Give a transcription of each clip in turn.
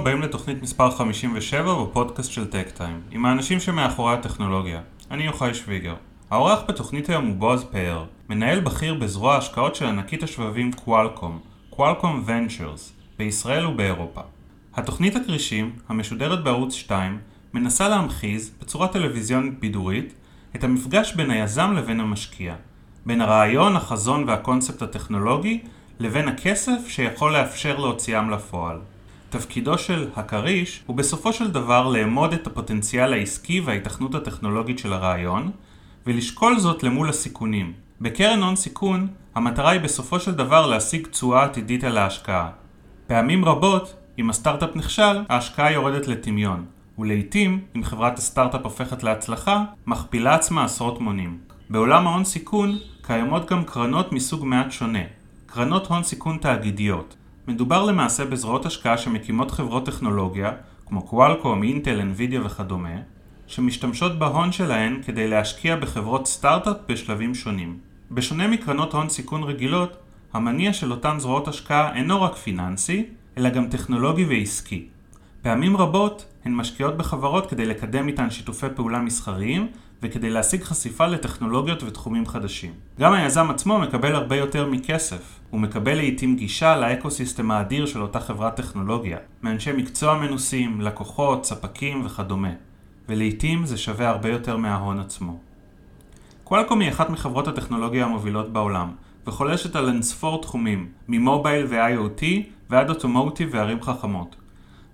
הבאים לתוכנית מספר 57 בפודקאסט של טק טיים, עם האנשים שמאחורי הטכנולוגיה. אני יוחאי שוויגר. האורח בתוכנית היום הוא בועז פאר, מנהל בכיר בזרוע ההשקעות של ענקית השבבים קוואלקום, קוואלקום ונצ'רס, בישראל ובאירופה. התוכנית הכרישים, המשודרת בערוץ 2, מנסה להמחיז, בצורה טלוויזיונית בידורית, את המפגש בין היזם לבין המשקיע, בין הרעיון, החזון והקונספט הטכנולוגי, לבין הכסף שיכול לאפשר להוציאם לפועל. תפקידו של הכריש הוא בסופו של דבר לאמוד את הפוטנציאל העסקי וההיתכנות הטכנולוגית של הרעיון, ולשקול זאת למול הסיכונים. בקרן הון סיכון, המטרה היא בסופו של דבר להשיג תשואה עתידית על ההשקעה. פעמים רבות, אם הסטארט-אפ נכשל, ההשקעה יורדת לטמיון, ולעיתים, אם חברת הסטארט-אפ הופכת להצלחה, מכפילה עצמה עשרות מונים. בעולם ההון סיכון, קיימות גם קרנות מסוג מעט שונה. קרנות הון סיכון תאגידיות. מדובר למעשה בזרועות השקעה שמקימות חברות טכנולוגיה, כמו קוואלקום, אינטל, אנווידיה וכדומה, שמשתמשות בהון שלהן כדי להשקיע בחברות סטארט-אפ בשלבים שונים. בשונה מקרנות הון סיכון רגילות, המניע של אותן זרועות השקעה אינו רק פיננסי, אלא גם טכנולוגי ועסקי. פעמים רבות הן משקיעות בחברות כדי לקדם איתן שיתופי פעולה מסחריים וכדי להשיג חשיפה לטכנולוגיות ותחומים חדשים. גם היזם עצמו מקבל הרבה יותר מכסף. הוא מקבל לעיתים גישה לאקוסיסטם האדיר של אותה חברת טכנולוגיה, מאנשי מקצוע מנוסים, לקוחות, ספקים וכדומה. ולעיתים זה שווה הרבה יותר מההון עצמו. קוואלקום היא אחת מחברות הטכנולוגיה המובילות בעולם, וחולשת על אינספור תחומים, ממובייל ו-IoT ועד אוטומוטיב וערים חכמות.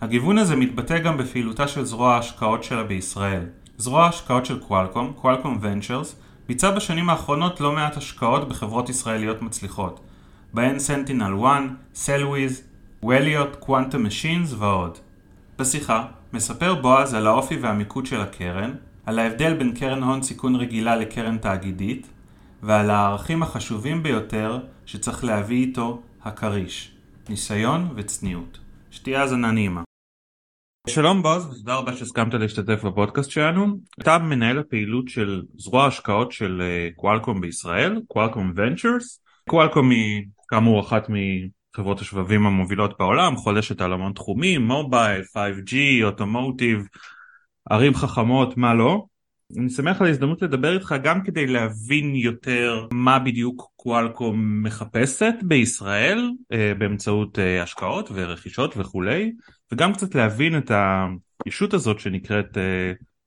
הגיוון הזה מתבטא גם בפעילותה של זרוע ההשקעות שלה בישראל. זרוע ההשקעות של Qualcomm, Qualcomm Ventures, ביצע בשנים האחרונות לא מעט השקעות בחברות ישראליות מצליחות, בהן SentinelOne, Cellwize, Wiliot, Quantum Machines ועוד. בשיחה מספר בועז על האופי והמיקוד של הקרן, על ההבדל בין קרן הון סיכון רגילה לקרן תאגידית, ועל הערכים החשובים ביותר שצריך להביא איתו הכריש, ניסיון וצניעות. שתהיה האזנה נעימה. שלום בועז, תודה רבה שהסכמת להשתתף בפודקאסט שלנו. אתה מנהל הפעילות של זרוע ההשקעות של קוואלקום בישראל, קוואלקום ונצ'רס. קוואלקום היא כאמור אחת מחברות השבבים המובילות בעולם, חולשת על המון תחומים, מובייל, 5G, אוטומוטיב, ערים חכמות, מה לא. אני שמח על ההזדמנות לדבר איתך גם כדי להבין יותר מה בדיוק קוואלקום מחפשת בישראל באמצעות השקעות ורכישות וכולי, וגם קצת להבין את הישות הזאת שנקראת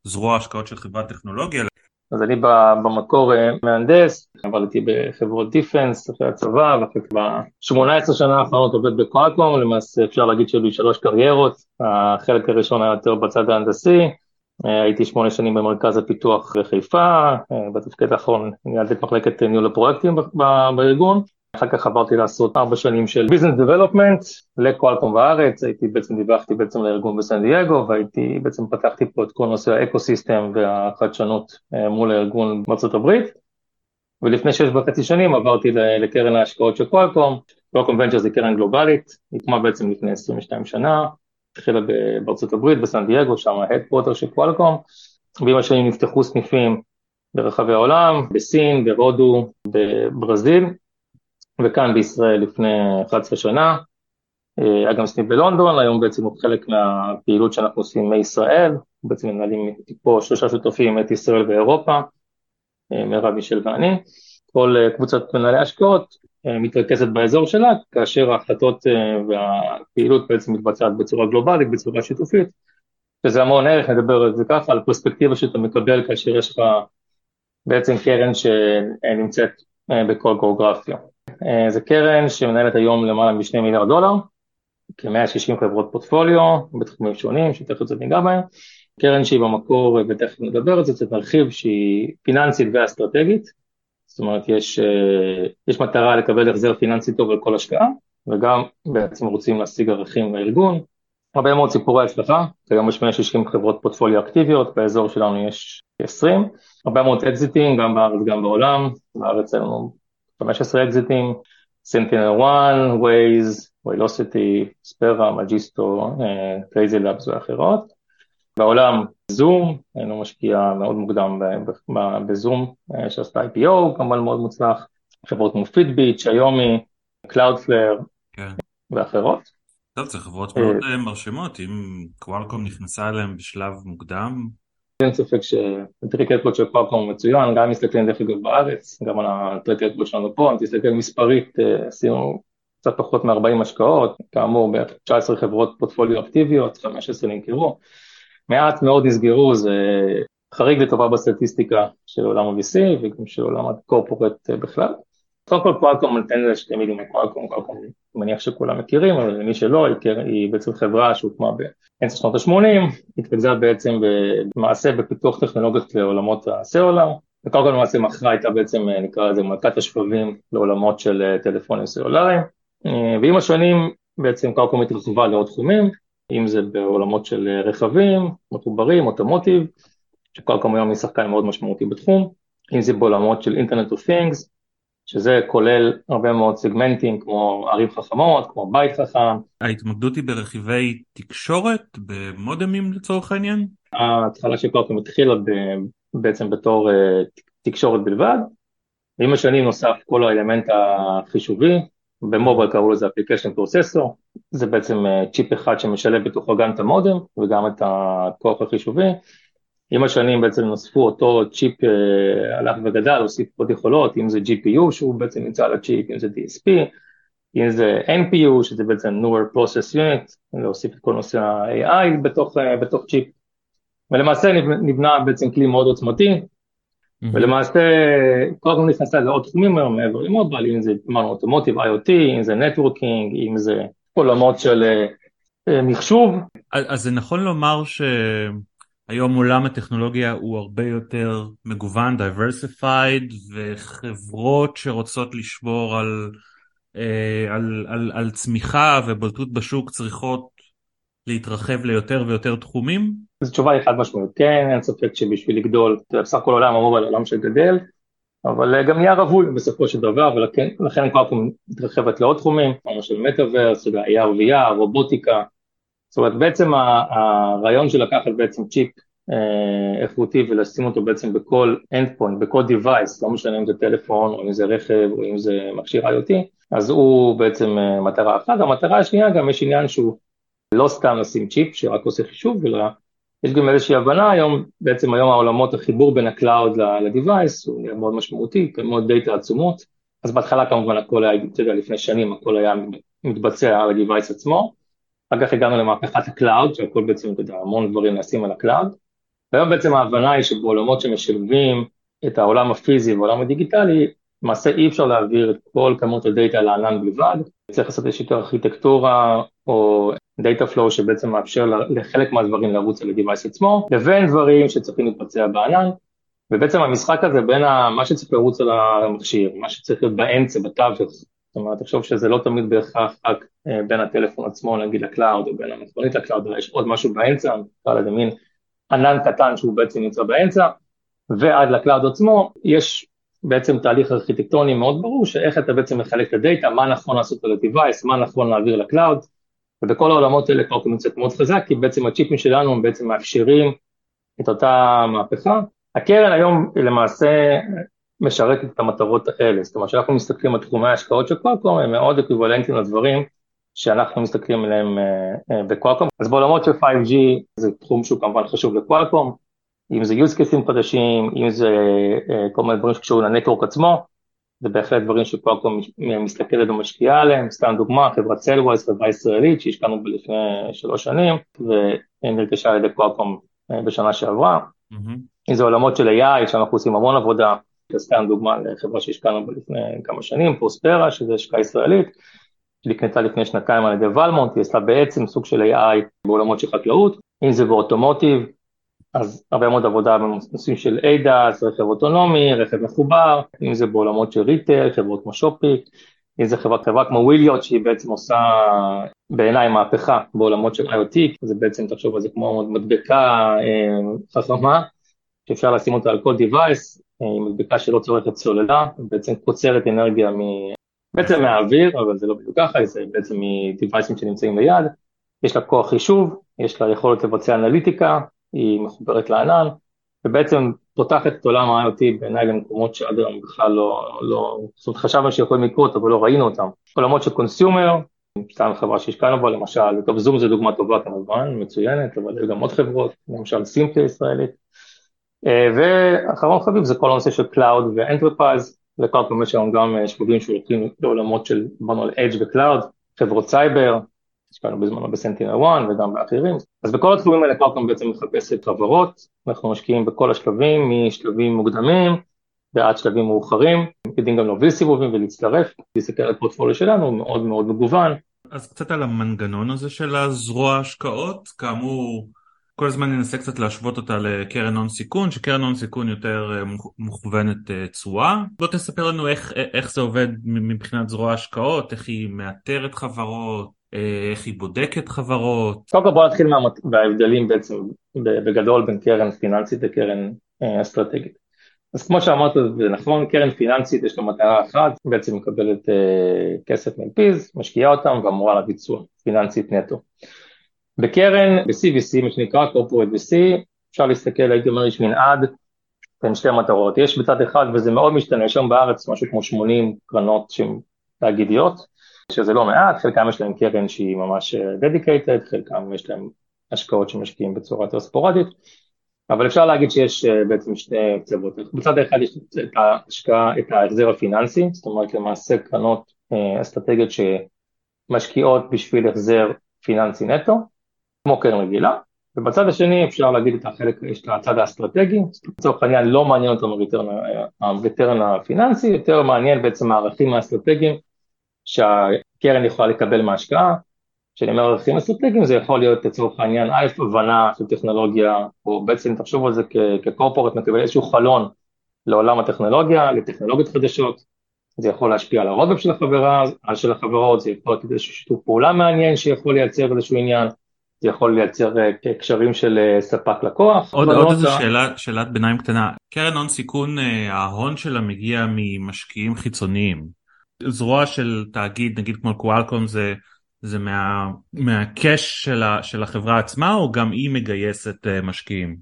זרוע השקעות של חברת טכנולוגיה. אז אני במקור מהנדס, עבדתי בחברות דיפנס אחרי הצבא, ואחרי ב-18 שנה האחרונות עובד בקוואלקום, למעשה אפשר להגיד שהיו לי שלוש קריירות, החלק הראשון היה יותר בצד ההנדסי, הייתי שמונה שנים במרכז הפיתוח בחיפה, בתפקיד האחרון ניהלתי את מחלקת ניהול הפרויקטים בארגון, אחר כך עברתי לעשות ארבע שנים של business development ל Qualcomm בארץ, הייתי בעצם דיווחתי בעצם לארגון בסן דייגו והייתי בעצם פתחתי פה את כל נושא ה ecosystem והחדשנות מול הארגון בארצות הברית. ולפני שש וחצי שנים עברתי לקרן ההשקעות של Qualcomm, Qualcomm Ventures זה קרן גלובלית, הוקמה בעצם לפני 22 שנה, התחילה בארצות הברית בסן דייגו, שם ה headquarter של Qualcomm, ועם השנים נפתחו סניפים ברחבי העולם, בסין, בהודו, בברזיל וכאן בישראל לפני 11 שנה, היה גם סניף בלונדון, היום בעצם הוא חלק מהפעילות שאנחנו עושים מישראל, בעצם מנהלים פה שלושה שותפים, את ישראל ואירופה, מירב, מישל ואני, כל קבוצת מנהלי השקעות מתרכזת באזור שלה, כאשר ההחלטות והפעילות בעצם מתבצעת בצורה גלובלית, בצורה שיתופית, וזה המון ערך, נדבר על זה ככה, על פרספקטיבה שאתה מקבל כאשר יש לך בעצם קרן שנמצאת בכל גיאוגרפיה. זה קרן שמנהלת היום למעלה משני מיליארד דולר, כ-160 חברות פורטפוליו בתחומים שונים, שתכף זה ניגע בהם, קרן שהיא במקור, ותכף נדבר על זה, זה מרחיב שהיא פיננסית ואסטרטגית, זאת אומרת יש, יש מטרה לקבל החזר פיננסי טוב על כל השקעה, וגם בעצם רוצים להשיג ערכים בארגון, הרבה מאוד סיפורי הצלחה, היום יש 160 חברות פורטפוליו אקטיביות, באזור שלנו יש 20, הרבה מאוד אקזיטים, גם בארץ גם בעולם, בארץ לנו 15 אקזיטים, SentinelOne, Waze, Wilocity, ספרה, Magisto, Crazy Labs ואחרות. בעולם Zoom, היינו משקיע מאוד מוקדם ב Zoom שעשתה IPO, כמובן מאוד מוצלח, חברות כמו Fitbit, Xiaomi, Cloudflare ואחרות. טוב, זה חברות מאוד מרשימות, אם Qualcomm נכנסה אליהם בשלב מוקדם. אין ספק שה track record שלו הוא מצוין, גם מסתכלים דרך אגב בארץ, גם על ה track record שלנו פה, אם תסתכל מספרית, עשינו קצת פחות מ-40 השקעות, כאמור בערך 19 חברות פורטפוליו אקטיביות, 15 נמכרו, מעט מאוד נסגרו, זה חריג לטובה בסטטיסטיקה של עולם ה-VC וגם של עולם הקורפורט בכלל. קודם כל קוואלקום נותן לזה שתי מילים קוואלקום, קוואלקום אני מניח שכולם מכירים, אבל למי שלא, היא בעצם חברה שהוקמה באמצע שנות ה-80, התרכזה בעצם במעשה בפיתוח טכנולוגיות לעולמות הסלולר, וקוואלקום למעשה מכרה הייתה בעצם נקרא לזה מלכת השבבים לעולמות של טלפונים סלולריים, ועם השנים בעצם קוואלקום התרחבה לעוד תחומים, אם זה בעולמות של רכבים, מחוברים, אוטומוטיב, שקוואלקום היום היא שחקן מאוד משמעותי בתחום, אם זה בעולמות של אינטרנט אוף תינגס, שזה כולל הרבה מאוד סגמנטים כמו ערים חכמות, כמו בית חכם. ההתמקדות היא ברכיבי תקשורת, במודמים לצורך העניין? ההתחלה של קוואלקום התחילה בעצם בתור תקשורת בלבד, ועם השנים נוסף כל האלמנט החישובי, ב mobile קראו לזה application processor, זה בעצם צ'יפ אחד שמשלב בתוכו גם את המודם וגם את הכוח החישובי. עם השנים בעצם נוספו אותו צ'יפ הלך וגדל, הוסיף עוד יכולות, אם זה GPU שהוא בעצם נמצא על הצ'יפ, אם זה DSP, אם זה NPU שזה בעצם Neural Process Unit, להוסיף את כל נושא ה-AI בתוך, בתוך צ'יפ, ולמעשה נבנה בעצם כלי מאוד עוצמתי, mm-hmm. ולמעשה כל הזמן נכנסה לעוד תחומים היום מעבר למובייל, אם זה אמרנו אוטומוטיב, IoT, אם זה נטוורקינג, אם זה עולמות של מחשוב. אז זה נכון לומר ש... היום עולם הטכנולוגיה הוא הרבה יותר מגוון, diversified, וחברות שרוצות לשבור על, על, על, על צמיחה ובולטות בשוק צריכות להתרחב ליותר ויותר תחומים? אז התשובה היא חד משמעית, כן, אין ספק שבשביל לגדול, בסך הכל עולם המובייל עולם שגדל, אבל גם נהיה רווי בסופו של דבר, ולכן כבר מתרחבת לעוד תחומים, כמו של metaverse, AR VR, רובוטיקה, זאת אומרת בעצם הרעיון של לקחת בעצם צ'יפ איכותי ולשים אותו בעצם בכל endpoint, בכל device, לא משנה אם זה טלפון או אם זה רכב או אם זה מכשיר IoT, אז הוא בעצם מטרה אחת, המטרה השנייה גם יש עניין שהוא לא סתם לשים צ'יפ שרק עושה חישוב, אלא יש גם איזושהי הבנה. היום, בעצם היום העולמות החיבור בין ה cloud ל device הוא נהיה מאוד משמעותי, מאוד דאטה עצומות, אז בהתחלה כמובן הכל היה, אתה יודע, לפני שנים הכל היה מתבצע על ה device עצמו, אחר כך הגענו למהפכת ה cloud, שהכל בעצם, אתה יודע, המון דברים נעשים על ה cloud, והיום בעצם ההבנה היא שבעולמות שמשלבים את העולם הפיזי והעולם הדיגיטלי, למעשה אי אפשר להעביר את כל כמות הדאטה לענן בלבד, צריך לעשות איזושהי ארכיטקטורה או data flow שבעצם מאפשר לחלק מהדברים לרוץ על ה device עצמו, לבין דברים שצריכים להתבצע בענן, ובעצם המשחק הזה בין מה שצריך לרוץ על המכשיר, מה שצריך להיות באמצע, בתווך, זאת אומרת, תחשוב שזה לא תמיד בהכרח רק בין הטלפון עצמו, נגיד ל cloud, או בין המכונית ל cloud, אלא יש עוד משהו באמצע, נקרא לזה מין ענן קטן שהוא בעצם נמצא באמצע, ועד ל cloud עצמו, יש בעצם תהליך ארכיטקטוני מאוד ברור, שאיך אתה בעצם מחלק את הדאטה, מה נכון לעשות על ה-Device, מה נכון להעביר ל cloud, ובכל העולמות האלה קוואלקום נמצאת מאוד חזק, כי בעצם הצ'יפים שלנו הם בעצם מאפשרים את אותה מהפכה. הקרן היום למעשה משרתת את המטרות האלה, זאת אומרת שאנחנו מסתכלים על תחומי ההשקעות של קוואלקום, הם מאוד אקוויוולנטיים לדברים שאנחנו מסתכלים עליהם בקוואלקום. אז בעולמות של 5G זה תחום שהוא כמובן חשוב לקוואלקום, אם זה use cases חדשים, אם זה כל מיני דברים שקשורים ל network עצמו, זה בהחלט דברים שקוואלקום מסתכלת ומשקיעה עליהם, סתם דוגמה, חברת Cellwize, חברה ישראלית שהשקענו לפני שלוש שנים, ונרכשה על ידי קוואלקום בשנה שעברה. Mm-hmm. אם זה עולמות של AI, שאנחנו עושים המון עבודה, סתם דוגמה לחברה שהשקענו בה לפני כמה שנים, פרוספרה, שזה השקעה ישראלית, שנקנתה לפני שנתיים על ידי ולמונט, היא עשתה בעצם סוג של AI בעולמות של חקלאות, אם זה באוטומוטיב, אז הרבה מאוד עבודה בנושאים של ADAS, רכב אוטונומי, רכב מחובר, אם זה בעולמות של ריטל, חברות כמו שופיק, אם זה חברה, חברה כמו וויליוט שהיא בעצם עושה בעיניי מהפכה בעולמות של IoT, זה בעצם תחשוב על זה כמו מדבקה אה, חכמה, שאפשר לשים אותה על כל device, אה, מדבקה שלא צורכת סוללה, בעצם קוצרת אנרגיה מ... בעצם מהאוויר, אבל זה לא בדיוק ככה, זה בעצם מדיווייסים שנמצאים ליד, יש לה כוח חישוב, יש לה יכולת לבצע אנליטיקה, היא מחוברת לענן, ובעצם פותחת את עולם ה-IoT בעיניי למקומות שעד היום בכלל לא, לא, זאת אומרת חשבנו שיכולים לקרות אבל לא ראינו אותם. עולמות של consumer, סתם חברה שהשקענו בה למשל, טוב זום זה דוגמה טובה כמובן, מצוינת, אבל יש גם עוד חברות, למשל סימפלי ישראלית. ואחרון חביב זה כל הנושא של Cloud ו-Enterprise, לקראת באמת היום גם שבבים שהולכים לעולמות של, דיברנו על Edge ו-Cloud, חברות סייבר, השקענו בזמנו ב SentinelOne וגם באחרים, אז בכל התחומים האלה קוואלקום בעצם מחפשת חברות, אנחנו משקיעים בכל השלבים, משלבים מוקדמים ועד שלבים מאוחרים, יודעים גם להוביל סיבובים ולהצטרף, להסתכל על הפורטפוליו שלנו, הוא מאוד מאוד מגוון. אז קצת על המנגנון הזה של הזרוע השקעות, כאמור כל הזמן ננסה קצת להשוות אותה לקרן הון סיכון, שקרן הון סיכון יותר אה, מוכוונת אה, תשואה. בוא תספר לנו איך, איך זה עובד מבחינת זרוע השקעות, איך היא מאתרת חברות, אה, איך היא בודקת חברות. קודם כל בוא נתחיל מההבדלים בעצם בגדול בין קרן פיננסית לקרן אסטרטגית. אז כמו שאמרת זה נכון, קרן פיננסית יש לה מטרה אחת, בעצם מקבלת כסף מלפיז, משקיעה אותם ואמורה להביא תשואה פיננסית נטו. בקרן, ב-CVC, מה שנקרא corporate VC, אפשר להסתכל, הייתי אומר, יש מנעד בין שתי מטרות. יש בצד אחד, וזה מאוד משתנה, יש היום בארץ משהו כמו 80 קרנות שהן תאגידיות, שזה לא מעט, חלקם יש להם קרן שהיא ממש אה, dedicated, חלקם יש להם השקעות שמשקיעים בצורה יותר ספורדית, אבל אפשר להגיד שיש אה, בעצם שתי קצוות. בצד אחד יש את ההשקעה, את ההחזר הפיננסי, זאת אומרת למעשה קרנות אה, אסטרטגיות שמשקיעות בשביל החזר פיננסי נטו, כמו קרן רגילה, ובצד השני אפשר להגיד את החלק, יש את הצד האסטרטגי, לצורך העניין לא מעניין אותנו הריטרן הפיננסי, יותר מעניין בעצם הערכים האסטרטגיים שהקרן יכולה לקבל מההשקעה, כשאני אומר ערכים אסטרטגיים זה יכול להיות לצורך העניין א', הבנה של טכנולוגיה, או בעצם תחשוב על זה כקורפורט מקבל איזשהו חלון לעולם הטכנולוגיה, לטכנולוגיות חדשות, זה יכול להשפיע על הרודב של החברה, של החברות, זה יכול להיות איזשהו שיתוף פעולה מעניין שיכול לייצר איזשהו עניין, זה יכול לייצר אה, קשרים של אה, ספק לקוח. עוד, עוד איזו שאלה, שאלת ביניים קטנה, קרן הון סיכון, אה, ההון שלה מגיע ממשקיעים חיצוניים. זרוע של תאגיד, נגיד כמו קואלקום, זה, זה מה, מהקש של, של החברה עצמה, או גם היא מגייסת משקיעים?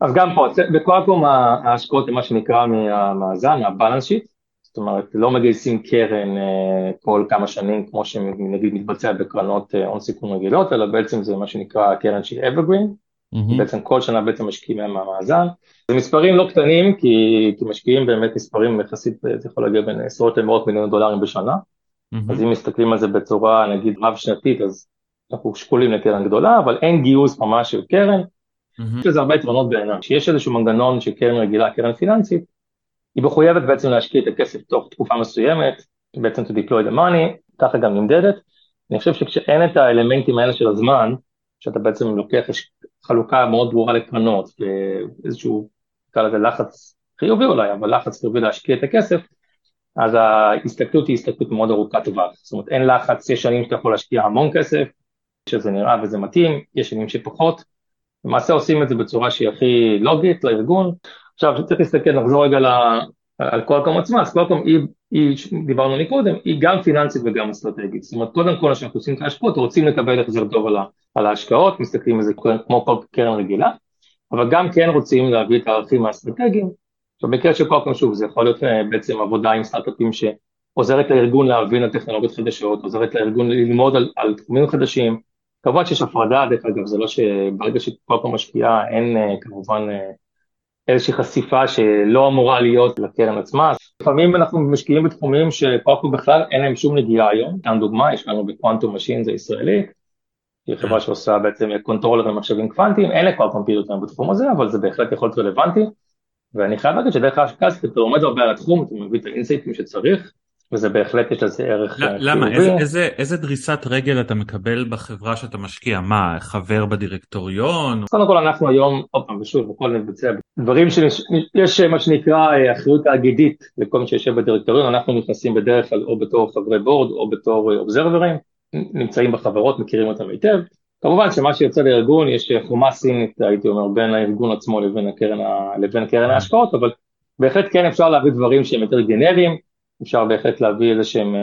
אז גם פה, בקואלקום ההשקעות זה מה שנקרא מהמאזן, מהבלנס שיט, זאת אומרת, לא מגייסים קרן אה, כל כמה שנים כמו שנגיד מתבצע בקרנות אה, הון סיכון רגילות, אלא בעצם זה מה שנקרא קרן שהיא evergreen, mm-hmm. בעצם כל שנה בעצם משקיעים מהם מהמאזן. זה מספרים לא קטנים, כי, כי משקיעים באמת מספרים יחסית, זה יכול להגיע בין עשרות למאות מיליון דולרים בשנה, mm-hmm. אז אם מסתכלים על זה בצורה נגיד רב שנתית, אז אנחנו שקולים לקרן גדולה, אבל אין גיוס ממש של קרן, mm-hmm. יש לזה הרבה יתרונות בעיניי, שיש איזשהו מנגנון של קרן רגילה, קרן פיננסית, היא מחויבת בעצם להשקיע את הכסף תוך תקופה מסוימת, בעצם to deploy the money, ככה גם נמדדת. אני חושב שכשאין את האלמנטים האלה של הזמן, שאתה בעצם לוקח חלוקה מאוד ברורה לקרנות, ואיזשהו, נקרא לזה לחץ חיובי אולי, אבל לחץ חיובי להשקיע את הכסף, אז ההסתכלות היא הסתכלות מאוד ארוכת טווח. זאת אומרת, אין לחץ, יש שנים שאתה יכול להשקיע המון כסף, שזה נראה וזה מתאים, יש שנים שפחות. למעשה עושים את זה בצורה שהיא הכי לוגית לארגון, עכשיו צריך להסתכל, נחזור רגע על קולקום עצמה, אז קולקום היא, היא, דיברנו מקודם, היא גם פיננסית וגם אסטרטגית, זאת אומרת קודם כל כשאנחנו עושים את ההשקעות רוצים לקבל החזר טוב על, על ההשקעות, מסתכלים על זה כמו כל קרן רגילה, אבל גם כן רוצים להביא את הערכים האסטרטגיים, עכשיו במקרה של קוואלקום שוב זה יכול להיות אה, בעצם עבודה עם סטארט-אפים שעוזרת לארגון להבין על טכנולוגיות חדשות, עוזרת לארגון ללמוד על, על תחומים חדשים, כמובן שיש הפרדה, דרך אגב, זה לא שברגע שקוואלקום משקיעה אין אה, כמובן אה, איזושהי חשיפה שלא אמורה להיות לקרן עצמה. לפעמים אנחנו משקיעים בתחומים שקוואלקום בכלל אין להם שום נגיעה היום. כאן דוגמה, יש לנו ב Quantum Machines הישראלית, היא חברה שעושה בעצם controller למחשבים קוונטיים, אין לקוואלקום פעילות בתחום הזה, אבל זה בהחלט יכול להיות רלוונטי. ואני חייב להגיד שדרך ההשקעה אתה לומד הרבה על התחום, אתה מביא את האינסייטים שצריך, וזה בהחלט יש לזה ערך חיובי. למה? איזה, איזה, איזה דריסת רגל אתה מקבל בחברה שאתה משקיע? מה, חבר בדירקטוריון? קודם כל אנחנו היום, עוד פעם ושוב, בכל מבצע, דברים שיש מה שנקרא אה, אחריות תאגידית לכל מי שיושב בדירקטוריון, אנחנו נכנסים בדרך כלל או בתור חברי board או בתור אובזרברים, נמצאים בחברות, מכירים אותם היטב. כמובן שמה שיוצא לארגון, יש חומה סינית, הייתי אומר, בין הארגון עצמו לבין קרן ההשקעות, אבל בהחלט כן אפשר להביא דברים שהם יותר גנריים. אפשר בהחלט להביא איזה שהם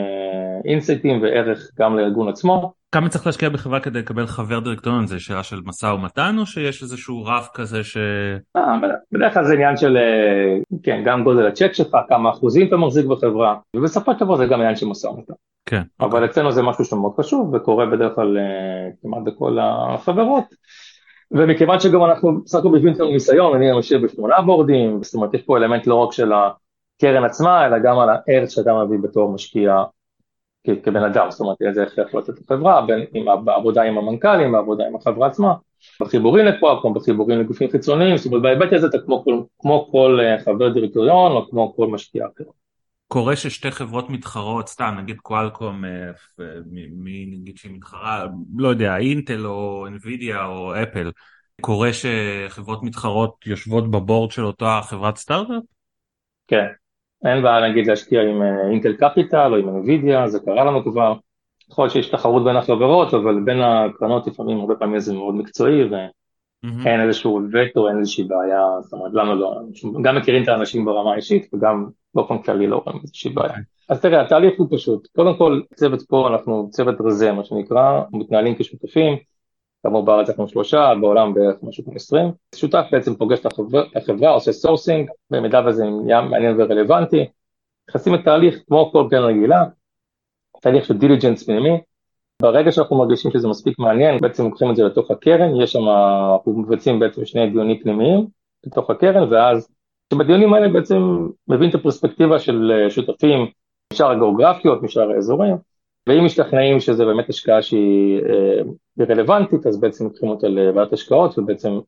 אינסייטים וערך גם לארגון עצמו. כמה צריך להשקיע בחברה כדי לקבל חבר דירקטוריון? זה שאלה של משא ומתן או שיש איזשהו רף כזה ש... אה, בדרך כלל זה עניין של, כן, גם גודל הצ'ק שלך, כמה אחוזים אתה מחזיק בחברה, ובסופו של דבר זה גם עניין של משא ומתן. כן. אבל אוקיי. אצלנו זה משהו שמאוד חשוב וקורה בדרך כלל כמעט בכל החברות. ומכיוון שגם אנחנו בסך הכל לנו ניסיון, אני יושב בשמונה בורדים, זאת אומרת יש פה אלמנט לא רק של הקרן עצמה, אלא גם על הערך שאתה מביא בתור משקיע כבן אדם, זאת אומרת איזה איך יכול לתת לחברה, בין אם בעבודה עם המנכ"לים, בעבודה עם החברה עצמה, בחיבורים לקוואקום, בחיבורים לגופים חיצוניים, זאת אומרת בהיבט הזה אתה כמו כמו כל חבר דירקטוריון או כמו כל משקיע אחר. קורה ששתי חברות מתחרות, סתם נגיד קואלקום, מי נגיד שהיא מתחרה, לא יודע, אינטל או אינווידיה או אפל, קורה שחברות מתחרות יושבות בבורד של אותה חברת סטארט-אפ? כן, אין בעיה נגיד להשקיע עם אינטל קפיטל או עם אינווידיה, זה קרה לנו כבר. יכול להיות שיש תחרות בין החברות, אבל בין הקרנות לפעמים הרבה פעמים זה מאוד מקצועי ואין איזשהו וטו, אין איזושהי בעיה, זאת אומרת למה לא, גם מכירים את האנשים ברמה האישית וגם באופן כללי לא רואים איזושהי בעיה. אז תראה, התהליך הוא פשוט, קודם כל צוות פה, אנחנו צוות רזה מה שנקרא, מתנהלים כשותפים, כאמור בארץ אנחנו שלושה, בעולם בערך משהו כמו עשרים, שותף בעצם פוגש את החברה, עושה sourcing, במידה וזה מעניין ורלוונטי, נכנסים לתהליך כמו כל קרן רגילה, תהליך של diligence פנימי, ברגע שאנחנו מרגישים שזה מספיק מעניין, בעצם לוקחים את זה לתוך הקרן, יש שם, אנחנו מבצעים בעצם שני דיונים פנימיים לתוך הקרן, ואז שבדיונים האלה בעצם מבין את הפרספקטיבה של שותפים משאר הגיאוגרפיות, משאר האזורים, ואם משתכנעים שזה באמת השקעה שהיא רלוונטית, אז בעצם לוקחים אותה לוועדת השקעות ובעצם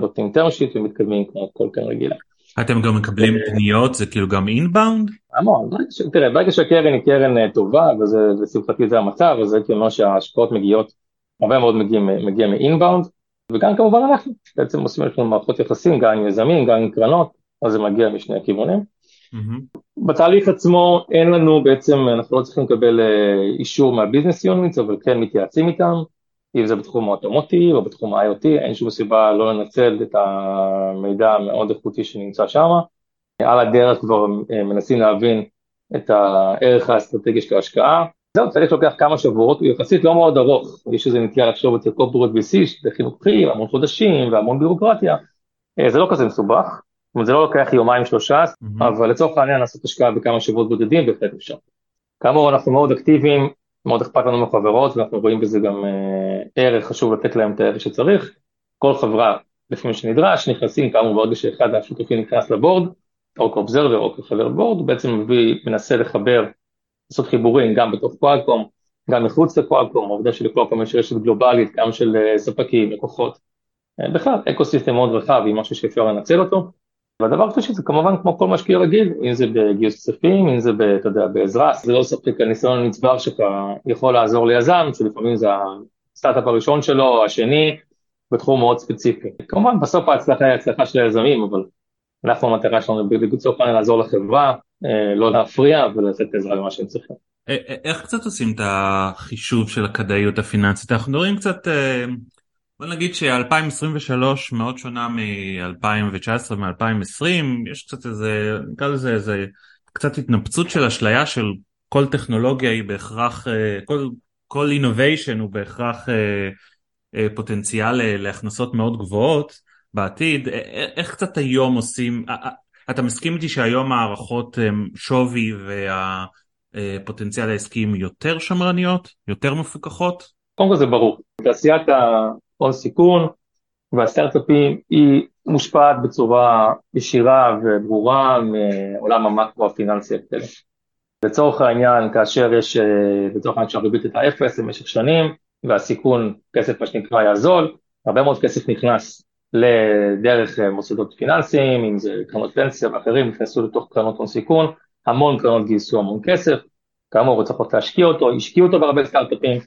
נותנים term sheet ומתקדמים כמו כל קרן רגילה. אתם גם מקבלים פניות, זה כאילו גם אינבאונד? המון, תראה, ברגע שהקרן היא קרן טובה, וזה לשמחתי זה המצב, אז הייתי אומר שההשקעות מגיעות, הרבה מאוד מגיע מאינבאונד, וגם כמובן אנחנו בעצם עושים לנו מערכות יחסים, גם עם יזמים, גם עם קרנות, אז זה מגיע משני הכיוונים. Mm-hmm. בתהליך עצמו אין לנו בעצם, אנחנו לא צריכים לקבל אישור מהביזנס יוניטס, אבל כן מתייעצים איתם, אם זה בתחום האוטומוטיב או בתחום ה-IoT, אין שום סיבה לא לנצל את המידע המאוד איכותי שנמצא שם. על הדרך כבר מנסים להבין את הערך האסטרטגי של ההשקעה. זהו, צריך לוקח כמה שבועות, הוא יחסית לא מאוד ארוך, יש איזה נטייה לחשוב אצל קורפורט VC, שזה חינוכי, המון חודשים והמון בירוקרטיה, זה לא כזה מסובך, אומרת זה לא לוקח יומיים שלושה, mm-hmm. אבל לצורך העניין לעשות השקעה בכמה שבועות בודדים בהחלט אפשר. כאמור אנחנו מאוד אקטיביים, מאוד אכפת לנו מחברות ואנחנו רואים בזה גם אה, ערך, חשוב לתת להם את הערך שצריך. כל חברה, לפי מה שנדרש, נכנסים כאמור ברגע שאחד השותפים נכנס לבורד, או כאובזרבר או כחבר בורד, הוא בעצם מביא, מנסה לחבר, לעשות חיבורים גם בתוך קואלקום, גם מחוץ לקואלקום, העובדה שלקואלקום יש רשת גלובלית, גם של ספקים, לקוחות. בכלל, אקו סיסטם מאוד רחב, היא משהו שאפשר לנצל אותו. והדבר השלישי זה כמובן כמו כל משקיע רגיל, אם זה בגיוס כספים, אם זה, ב, אתה יודע, בעזרה, זה לא ספק הניסיון הנצבר שלך יכול לעזור ליזם, שלפעמים זה הסטארט-אפ הראשון שלו, השני, בתחום מאוד ספציפי. כמובן בסוף ההצלחה היא הצלחה של היזמים, אבל אנחנו המטרה שלנו בצורך העניין לעזור לחברה, לא להפריע ולתת עזרה למה שהם צריכים. איך קצת עושים את החישוב של הכדאיות הפיננסית? אנחנו מדברים קצת... בוא נגיד ש-2023 מאוד שונה מ-2019 מ-2020 יש קצת איזה נקרא לזה איזה קצת התנפצות של אשליה של כל טכנולוגיה היא בהכרח כל כל innovation הוא בהכרח פוטנציאל להכנסות מאוד גבוהות בעתיד איך קצת היום עושים אתה מסכים איתי שהיום הערכות שווי והפוטנציאל העסקי הם יותר שמרניות יותר מפוקחות? קודם כל זה ברור תעשיית. הון סיכון, והסטארט-אפים היא מושפעת בצורה ישירה וברורה מעולם המקרו הפיננסי הכללי. לצורך העניין, כאשר יש, לצורך העניין שהריבית הייתה אפס למשך שנים, והסיכון, כסף מה שנקרא היה זול, הרבה מאוד כסף נכנס לדרך מוסדות פיננסיים, אם זה קרנות פנסיה ואחרים, נכנסו לתוך קרנות הון סיכון, המון קרנות גייסו המון כסף, כאמור צריכות להשקיע אותו, השקיעו אותו בהרבה סטארט-אפים,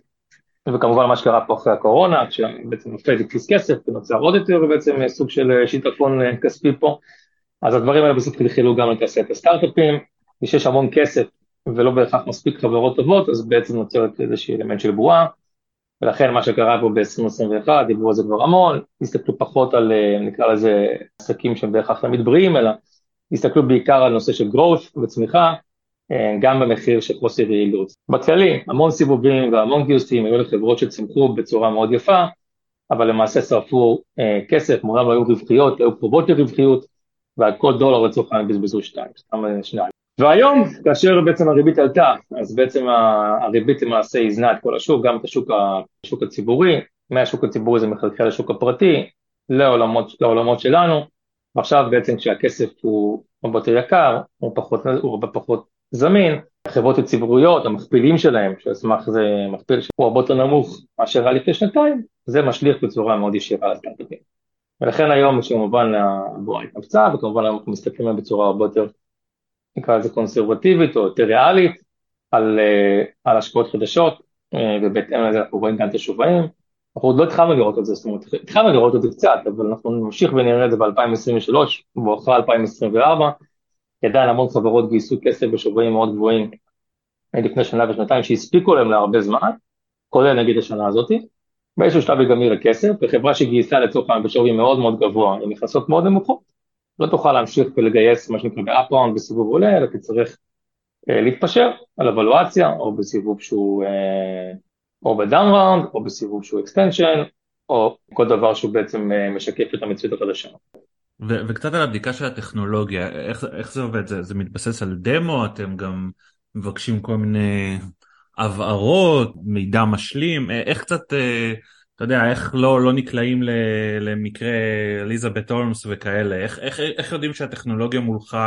וכמובן מה שקרה פה אחרי הקורונה, כשבעצם הפד הכניס כסף ונוצר עוד יותר ובעצם סוג של שיטפון כספי פה, אז הדברים האלה בסוף חלחלו גם לתעשיית הסטארט-אפים, ושיש המון כסף ולא בהכרח מספיק חברות טובות, אז בעצם נוצרת איזושהי אלמנט של בועה, ולכן מה שקרה פה ב-2021, דיברו על זה כבר המון, הסתכלו פחות על נקרא לזה עסקים שהם בהכרח תמיד בריאים, אלא הסתכלו בעיקר על נושא של growth וצמיחה, גם במחיר של חוסר יעילות. בכללי, המון סיבובים והמון גיוסים היו לחברות שצמחו בצורה מאוד יפה, אבל למעשה שרפו אה, כסף, מעולם לא היו רווחיות, לא היו קרובות לרווחיות, ועל כל דולר לצורך העניין בזבזו שתיים, סתם שניים. והיום, כאשר בעצם הריבית עלתה, אז בעצם הריבית למעשה איזנה את כל השוק, גם את השוק, השוק הציבורי, מהשוק הציבורי זה מחלחל לשוק הפרטי, לעולמות, לעולמות שלנו, ועכשיו בעצם כשהכסף הוא הרבה יותר יקר, הוא, פחות, הוא הרבה פחות זמין, החברות הציבוריות, המכפילים שלהם, שעל סמך זה מכפיל שהוא הרבה יותר נמוך מאשר היה לפני שנתיים, זה משליך בצורה מאוד ישירה על סטארט-אפים. ולכן היום כמובן הבועה התנפצה, וכמובן אנחנו מסתכלים עליהם בצורה הרבה יותר, נקרא לזה קונסרבטיבית או יותר ריאלית, על, אה, על השקעות חדשות, אה, ובהתאם לזה אנחנו רואים גם את השווים. אנחנו עוד לא התחלנו לראות את זה, זאת אומרת, התחלנו לראות את זה קצת, אבל אנחנו נמשיך ונראה את זה ב-2023, בואכה 2024, עדיין המון חברות גייסו כסף בשווים מאוד גבוהים לפני שנה ושנתיים שהספיקו להם להרבה זמן, כולל נגיד השנה הזאתי, באיזשהו שלב ייגמר הכסף, וחברה שגייסה לצורך העניין בשווי מאוד מאוד גבוה, עם הכנסות מאוד נמוכות, לא תוכל להמשיך ולגייס מה שנקרא ב up round בסיבוב עולה, אלא תצטרך אה, להתפשר על הוולואציה, או בסיבוב שהוא, אה, או ב down round, או בסיבוב שהוא extension, או כל דבר שהוא בעצם אה, משקף את המציאות החדשה. ו- וקצת על הבדיקה של הטכנולוגיה, איך, איך זה עובד? זה, זה מתבסס על דמו, אתם גם מבקשים כל מיני הבהרות, מידע משלים, איך קצת, אתה יודע, איך לא, לא נקלעים למקרה אליזבת הולמס וכאלה, איך, איך, איך יודעים שהטכנולוגיה מולך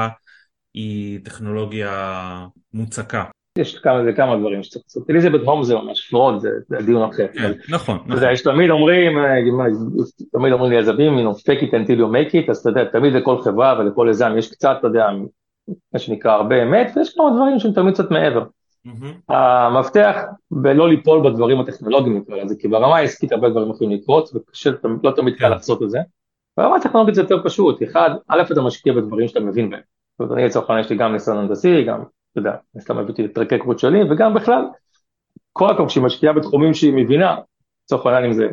היא טכנולוגיה מוצקה? יש כמה, זה כמה דברים שצריך לעשות. אליזבת הולמס זה ממש fraud, זה, דיון אחר. כן, נכון, נכון. יש תמיד אומרים, אה, תמיד אומרים לי יזמים, you know, fake it until you make it, אז אתה יודע, תמיד לכל חברה ולכל יזם יש קצת, אתה יודע, מה שנקרא הרבה אמת, ויש כמה דברים שהם תמיד קצת מעבר. המפתח בלא ליפול בדברים הטכנולוגיים נקרא לזה, כי ברמה העסקית הרבה דברים יכולים לקרות, ולא תמיד קל כן. לעשות את זה. ברמה הטכנולוגית זה יותר פשוט, אחד, א' אתה משקיע בדברים שאתה מבין בהם. זאת אומרת, אני לצורך העניין יש לי גם ניסיון הנדסי, גם, אתה יודע, סתם הבאתי את טרקי קרוט שלי, וגם בכלל, כל הקום כשהיא משקיעה בתחומים שהיא מבינה, לצורך העניין אם זה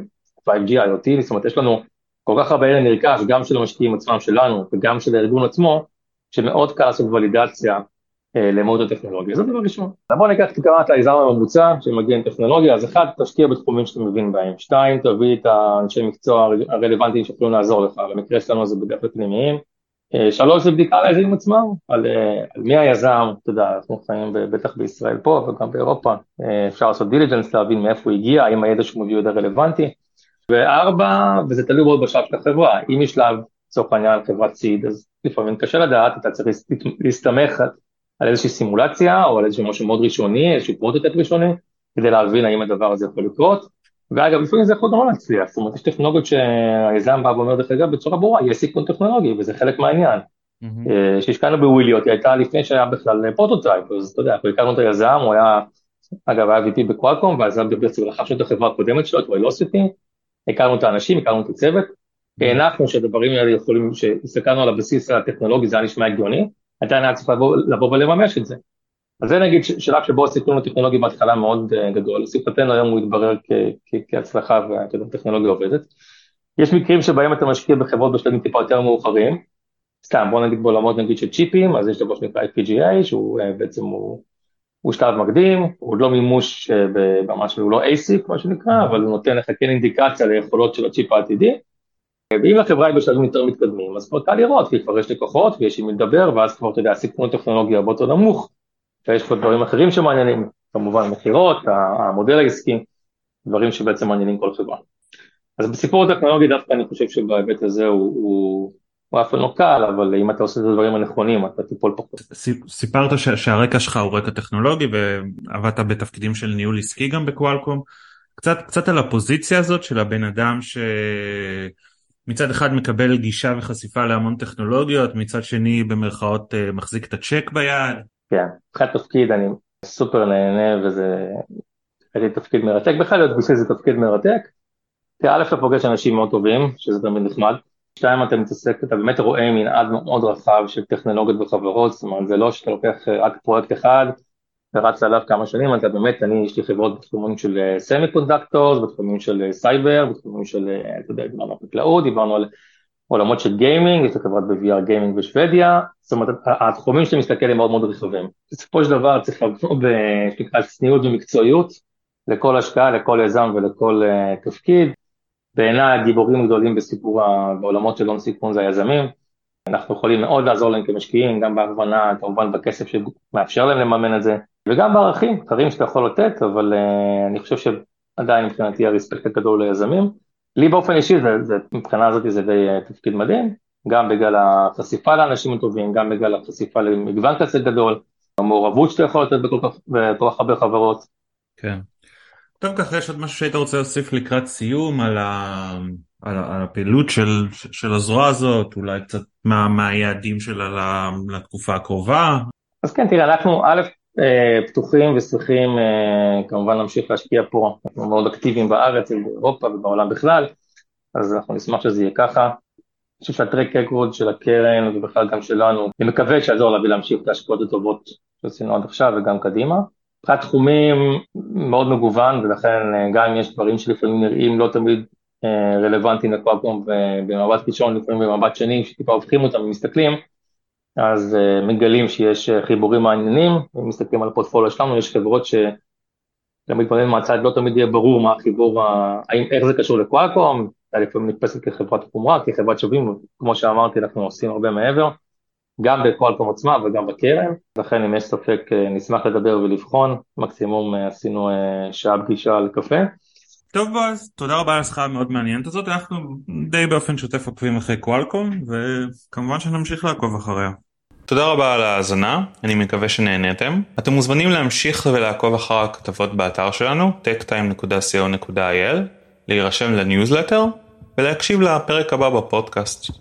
5G, IoT, זאת אומרת, יש לנו כל כך הרבה עניין נרכש, גם של המשקיעים עצמם שלנו, וגם של הארגון עצמו, שמאוד קל לעשות ולידציה אה, למוד הטכנולוגיה, זה דבר ראשון. בוא ניקח את קראת היזם הממוצע שמגיע עם טכנולוגיה, אז אחד, תשקיע בתחומים שאתה מבין בהם, שתיים, תביא את האנשי מקצוע הרלוונטיים שיכולים לעזור לך, במקרה שלנו זה בדרך כלל פנימיים, שלוש זה בדיקה על היזמים עצמם, על, אה, על מי היזם, אתה יודע, אנחנו חיים בטח בישראל פה וגם באירופה, אפשר לעשות דיליג'נס, להבין מאיפה הוא הגיע, האם הידע שהוא מביא יותר רלוונטי, וארבע, וזה תלוי מאוד בשלב של החברה, אם יש שלב, לצורך העניין, חברת seed, אז לפעמים קשה לדעת, אתה צריך להסתמך על איזושהי סימולציה או על איזשהו משהו מאוד ראשוני, איזשהו prototype ראשוני, כדי להבין האם הדבר הזה יכול לקרות. ואגב, לפעמים זה יכול גם להצליח, זאת אומרת, יש טכנולוגיות שהיזם בא ואומר, דרך אגב, בצורה ברורה, יש סיכון טכנולוגי, וזה חלק מהעניין. אה, שהשקענו ב Wiliot, היא הייתה לפני שהיה בכלל prototype, אז אתה יודע, אנחנו הכרנו את היזם, הוא היה, אגב, היה VP בקוואלקום, והיזם בעצם רכש את החברה הקודמת שלו, את Wilocity, הכרנו את האנשים, הכרנו את הצוות, הנחנו שהדברים האלה יכולים, שהסתכלנו על הבסיס הטכנולוגי, זה היה נשמע הגיוני, עדיין היה צריך לבוא ולממש את זה. אז זה נגיד שלב שבו הסיכון הטכנולוגי בהתחלה מאוד uh, גדול, לשמחתנו היום הוא התברר כהצלחה והטכנולוגיה עובדת. יש מקרים שבהם אתה משקיע בחברות בשלבים טיפה יותר מאוחרים, סתם בוא נגיד בעולמות נגיד של צ'יפים, אז יש דבר שנקרא FPGA שהוא uh, בעצם הוא, הוא שלב מקדים, הוא עוד לא מימוש uh, ממש, הוא לא ASIC מה שנקרא, אבל הוא נותן לך כן אינדיקציה ליכולות של הצ'יפ העתידי. ואם החברה היא בשלבים יותר מתקדמים, אז כבר קל לראות, כי כבר יש לקוחות ויש עם מי לדבר, ואז כבר, אתה יודע, הסיכון הטכנולוגי הרבה יותר נמוך, ויש כבר דברים אחרים שמעניינים, כמובן מכירות, המודל העסקי, דברים שבעצם מעניינים כל חברה. אז בסיפור הטכנולוגי דווקא אני חושב שבהיבט הזה הוא, הוא, הוא אף לא קל, אבל אם אתה עושה את הדברים הנכונים, אתה תיפול פחות. סיפרת שהרקע שלך הוא רקע טכנולוגי ועבדת בתפקידים של ניהול עסקי גם בקוואלקום. קצת, קצת על הפוזיציה הזאת של הבן אדם ש... מצד אחד מקבל גישה וחשיפה להמון טכנולוגיות, מצד שני במרכאות אה, מחזיק את הצ'ק ביד. כן, מבחינת תפקיד אני סופר נהנה וזה הייתי תפקיד מרתק, בכלל להיות בשביל זה תפקיד מרתק. תראה, א' אתה פוגש אנשים מאוד טובים, שזה תמיד נחמד. שתיים, אתה מתעסק, אתה באמת רואה מנעד מאוד רחב של טכנולוגיות וחברות, זאת אומרת זה לא שאתה לוקח רק פרויקט אחד ורץ עליו כמה שנים, אתה באמת, אני, יש לי חברות בתחומים של semi אה, conductors, בתחומים של סייבר, אה, בתחומים של, אה, אתה יודע, דיברנו על חקלאות, דיברנו על עולמות של גיימינג, יש לי חברת ב-VR גיימינג בשוודיה, זאת אומרת, התחומים שאתה מסתכל הם מאוד מאוד רחבים. בסופו של דבר צריך לבוא בצניעות ומקצועיות לכל השקעה, לכל יזם ולכל תפקיד. בעיניי הגיבורים הגדולים בסיפור, בעולמות של הון סיכון זה היזמים. אנחנו יכולים מאוד לעזור להם כמשקיעים, גם בהכוונה, כמובן בכסף שמאפשר להם לממן את זה, וגם בערכים, דברים שאתה יכול לתת, אבל uh, אני חושב שעדיין מבחינתי הרספקט הגדול ליזמים. לי באופן אישי, זה, זה, מבחינה הזאת זה די uh, תפקיד מדהים, גם בגלל החשיפה לאנשים טובים, גם בגלל החשיפה למגוון כזה גדול, המעורבות שאתה יכול לתת בכל כך, בכל כך הרבה חברות. כן. טוב ככה יש עוד משהו שהיית רוצה להוסיף לקראת סיום על, ה... על, על הפעילות של, של הזרוע הזאת, אולי קצת מה, מה היעדים שלה לתקופה הקרובה? אז כן, תראה, אנחנו א', אה, פתוחים ושמחים אה, כמובן להמשיך להשקיע פה, אנחנו מאוד אקטיביים בארץ, באירופה ובעולם בכלל, אז אנחנו נשמח שזה יהיה ככה. אני חושב שהטרק אקווד של הקרן ובכלל גם שלנו, אני מקווה שיעזור להביא להמשיך את ההשקעות הטובות שעשינו עד עכשיו וגם קדימה. מבחינת תחומים מאוד מגוון ולכן אה, גם אם יש דברים שלפעמים נראים לא תמיד רלוונטיים לקוואקום במבט ראשון, לפעמים במבט שני, שטיפה הופכים אותם ומסתכלים, אז uh, מגלים שיש uh, חיבורים מעניינים, אם מסתכלים על הפורטפוליו שלנו, יש חברות שגם מתבוננים מהצד לא תמיד יהיה ברור מה החיבור, האם, איך זה קשור לקוואקום, לפעמים נתפסת כחברת חומרה, כחברת שווים, כמו שאמרתי, אנחנו עושים הרבה מעבר, גם בקוואלקום עצמה וגם בקרן, לכן אם יש ספק אה, נשמח לדבר ולבחון, מקסימום עשינו שעה פגישה על קפה. טוב בועז, תודה רבה על השיחה המאוד מעניינת הזאת, אנחנו די באופן שוטף עוקבים אחרי קוואלקום וכמובן שנמשיך לעקוב אחריה. תודה רבה על ההאזנה, אני מקווה שנהניתם. אתם מוזמנים להמשיך ולעקוב אחר הכתבות באתר שלנו, techtime.co.il, להירשם לניוזלטר ולהקשיב לפרק הבא בפודקאסט.